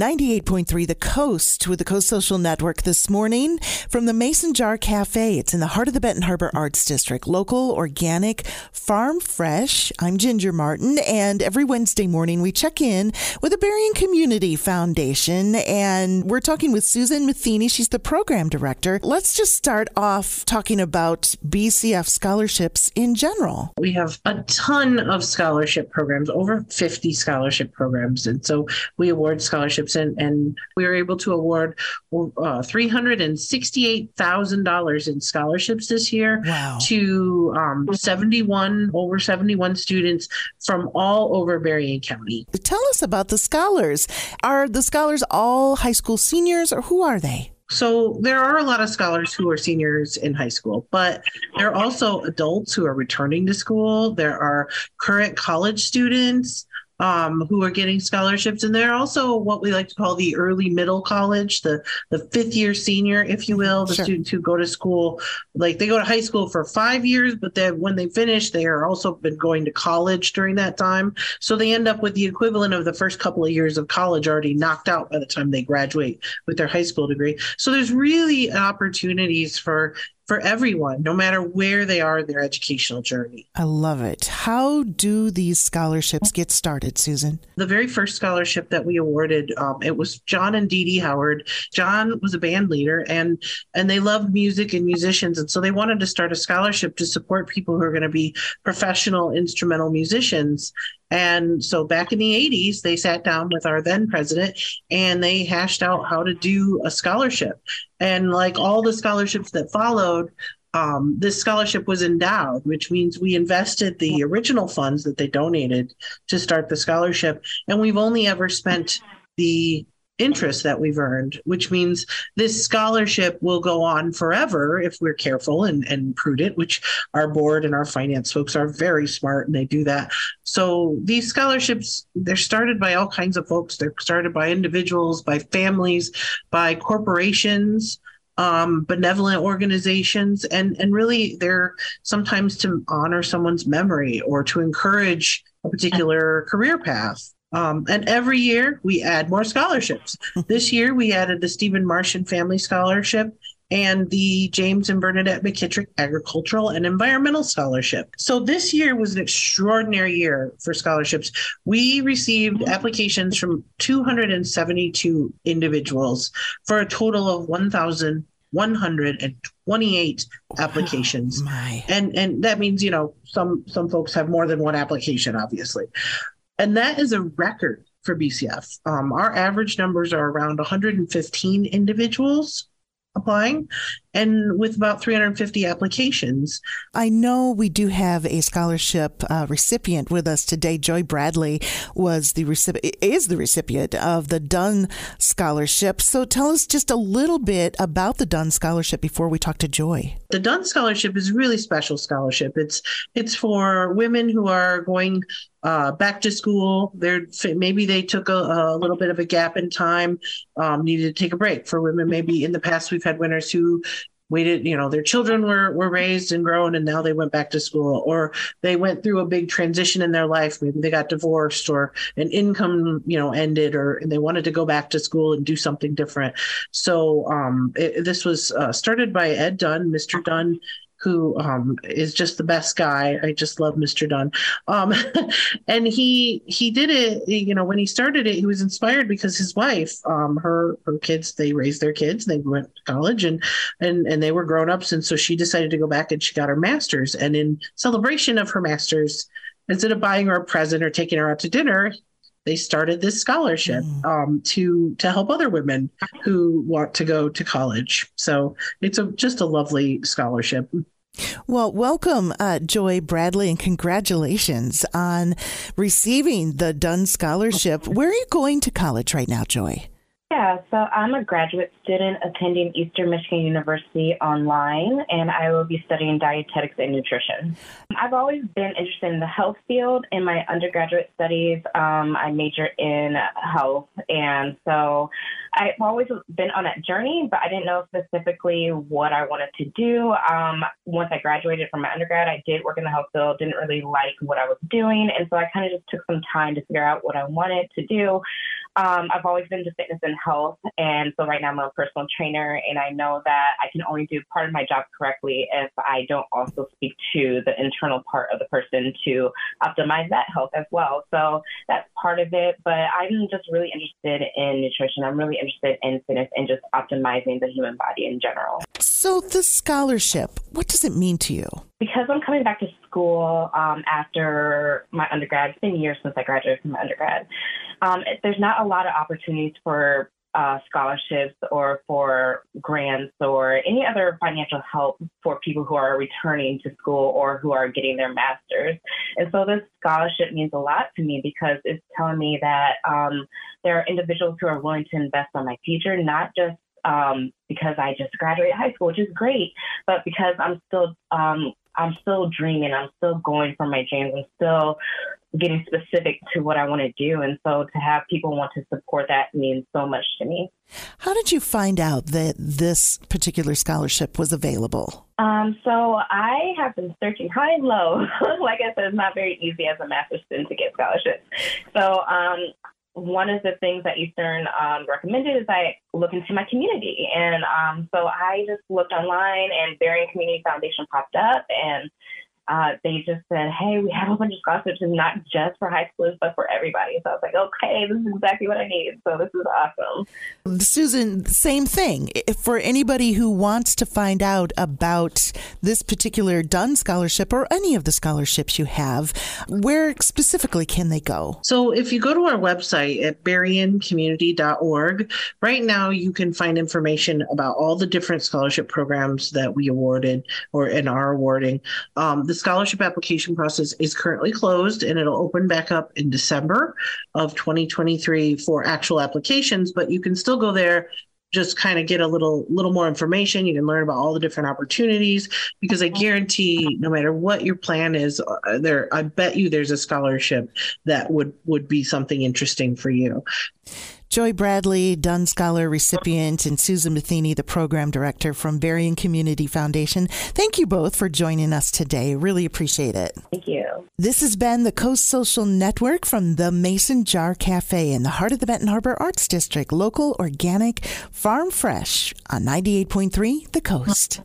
98.3 The Coast with the Coast Social Network this morning from the Mason Jar Cafe. It's in the heart of the Benton Harbor Arts District. Local, organic, farm fresh. I'm Ginger Martin, and every Wednesday morning we check in with the Berrien Community Foundation, and we're talking with Susan Matheny. She's the program director. Let's just start off talking about BCF scholarships in general. We have a ton of scholarship programs, over 50 scholarship programs, and so we award scholarships and, and we were able to award uh, $368,000 in scholarships this year wow. to um, 71, over 71 students from all over Berrien County. Tell us about the scholars. Are the scholars all high school seniors or who are they? So there are a lot of scholars who are seniors in high school, but there are also adults who are returning to school. There are current college students um, who are getting scholarships, and they're also what we like to call the early middle college, the the fifth year senior, if you will, the sure. students who go to school, like they go to high school for five years, but then when they finish, they are also been going to college during that time, so they end up with the equivalent of the first couple of years of college already knocked out by the time they graduate with their high school degree. So there's really opportunities for for everyone, no matter where they are in their educational journey. I love it. How do these scholarships get started, Susan? The very first scholarship that we awarded, um, it was John and Dee Dee Howard. John was a band leader, and and they loved music and musicians, and so they wanted to start a scholarship to support people who are going to be professional instrumental musicians. And so back in the 80s, they sat down with our then president and they hashed out how to do a scholarship. And like all the scholarships that followed, um, this scholarship was endowed, which means we invested the original funds that they donated to start the scholarship. And we've only ever spent the interest that we've earned, which means this scholarship will go on forever if we're careful and, and prudent, which our board and our finance folks are very smart and they do that. So these scholarships, they're started by all kinds of folks. They're started by individuals, by families, by corporations. Um, benevolent organizations and and really they're sometimes to honor someone's memory or to encourage a particular career path um, and every year we add more scholarships. this year we added the Stephen Martian Family Scholarship and the James and Bernadette McKittrick Agricultural and Environmental Scholarship. So this year was an extraordinary year for scholarships. We received applications from 272 individuals for a total of 1,128 applications. Oh, and and that means, you know, some some folks have more than one application, obviously. And that is a record for BCF. Um, our average numbers are around 115 individuals applying and with about 350 applications. I know we do have a scholarship uh, recipient with us today. Joy Bradley was the recipient, is the recipient of the Dunn Scholarship. So tell us just a little bit about the Dunn Scholarship before we talk to Joy. The Dunn Scholarship is a really special scholarship. It's it's for women who are going uh, back to school. They're maybe they took a, a, little bit of a gap in time, um, needed to take a break. For women, maybe in the past we've had winners who waited you know their children were were raised and grown and now they went back to school or they went through a big transition in their life. Maybe they got divorced or an income you know ended or they wanted to go back to school and do something different. So um, it, this was uh, started by ed dunn mr dunn who um, is just the best guy. I just love Mr. Dunn. Um, and he he did it. You know, when he started it, he was inspired because his wife, um, her her kids, they raised their kids. They went to college and and and they were grown ups, and so she decided to go back and she got her master's. And in celebration of her master's, instead of buying her a present or taking her out to dinner, they started this scholarship mm. um, to to help other women who want to go to college. So it's a just a lovely scholarship. Well, welcome, uh, Joy Bradley, and congratulations on receiving the Dunn Scholarship. Where are you going to college right now, Joy? So I'm a graduate student attending Eastern Michigan University online, and I will be studying dietetics and nutrition. I've always been interested in the health field. In my undergraduate studies, um, I majored in health, and so I've always been on that journey, but I didn't know specifically what I wanted to do. Um, once I graduated from my undergrad, I did work in the health field, didn't really like what I was doing. And so I kind of just took some time to figure out what I wanted to do. Um, I've always been into fitness and health, and so right now I'm a personal trainer, and I know that I can only do part of my job correctly if I don't also speak to the internal part of the person to optimize that health as well. So that's part of it, but I'm just really interested in nutrition. I'm really interested in fitness and just optimizing the human body in general. So the scholarship, what does it mean to you? Because I'm coming back to school um, after my undergrad, it's been years since I graduated from my undergrad. Um, there's not a lot of opportunities for uh, scholarships or for grants or any other financial help for people who are returning to school or who are getting their master's. And so this scholarship means a lot to me because it's telling me that um, there are individuals who are willing to invest on my future, not just um, because I just graduated high school, which is great, but because I'm still um, I'm still dreaming. I'm still going for my dreams. I'm still getting specific to what I want to do. And so to have people want to support that means so much to me. How did you find out that this particular scholarship was available? Um, so I have been searching high and low. like I said, it's not very easy as a master's student to get scholarships. So um, one of the things that Eastern um, recommended is I look into my community. And um, so I just looked online and Berrien Community Foundation popped up and uh, they just said, hey, we have a bunch of scholarships and not just for high schoolers, but for everybody. So I was like, okay, this is exactly what I need. So this is awesome. Susan, same thing. For anybody who wants to find out about this particular Dunn scholarship or any of the scholarships you have, where specifically can they go? So if you go to our website at berriencommunity.org, right now you can find information about all the different scholarship programs that we awarded or and are awarding. Um, the scholarship application process is currently closed and it'll open back up in December of 2023 for actual applications, but you can still go there just kind of get a little little more information. You can learn about all the different opportunities because i guarantee no matter what your plan is uh, there i bet you there's a scholarship that would would be something interesting for you Joy Bradley, Dunn Scholar recipient, and Susan Matheny, the program director from Berrien Community Foundation. Thank you both for joining us today. Really appreciate it. Thank you. This has been the Coast Social Network from the Mason Jar Cafe in the heart of the Benton Harbor Arts District. Local, organic, farm fresh on 98.3 The Coast.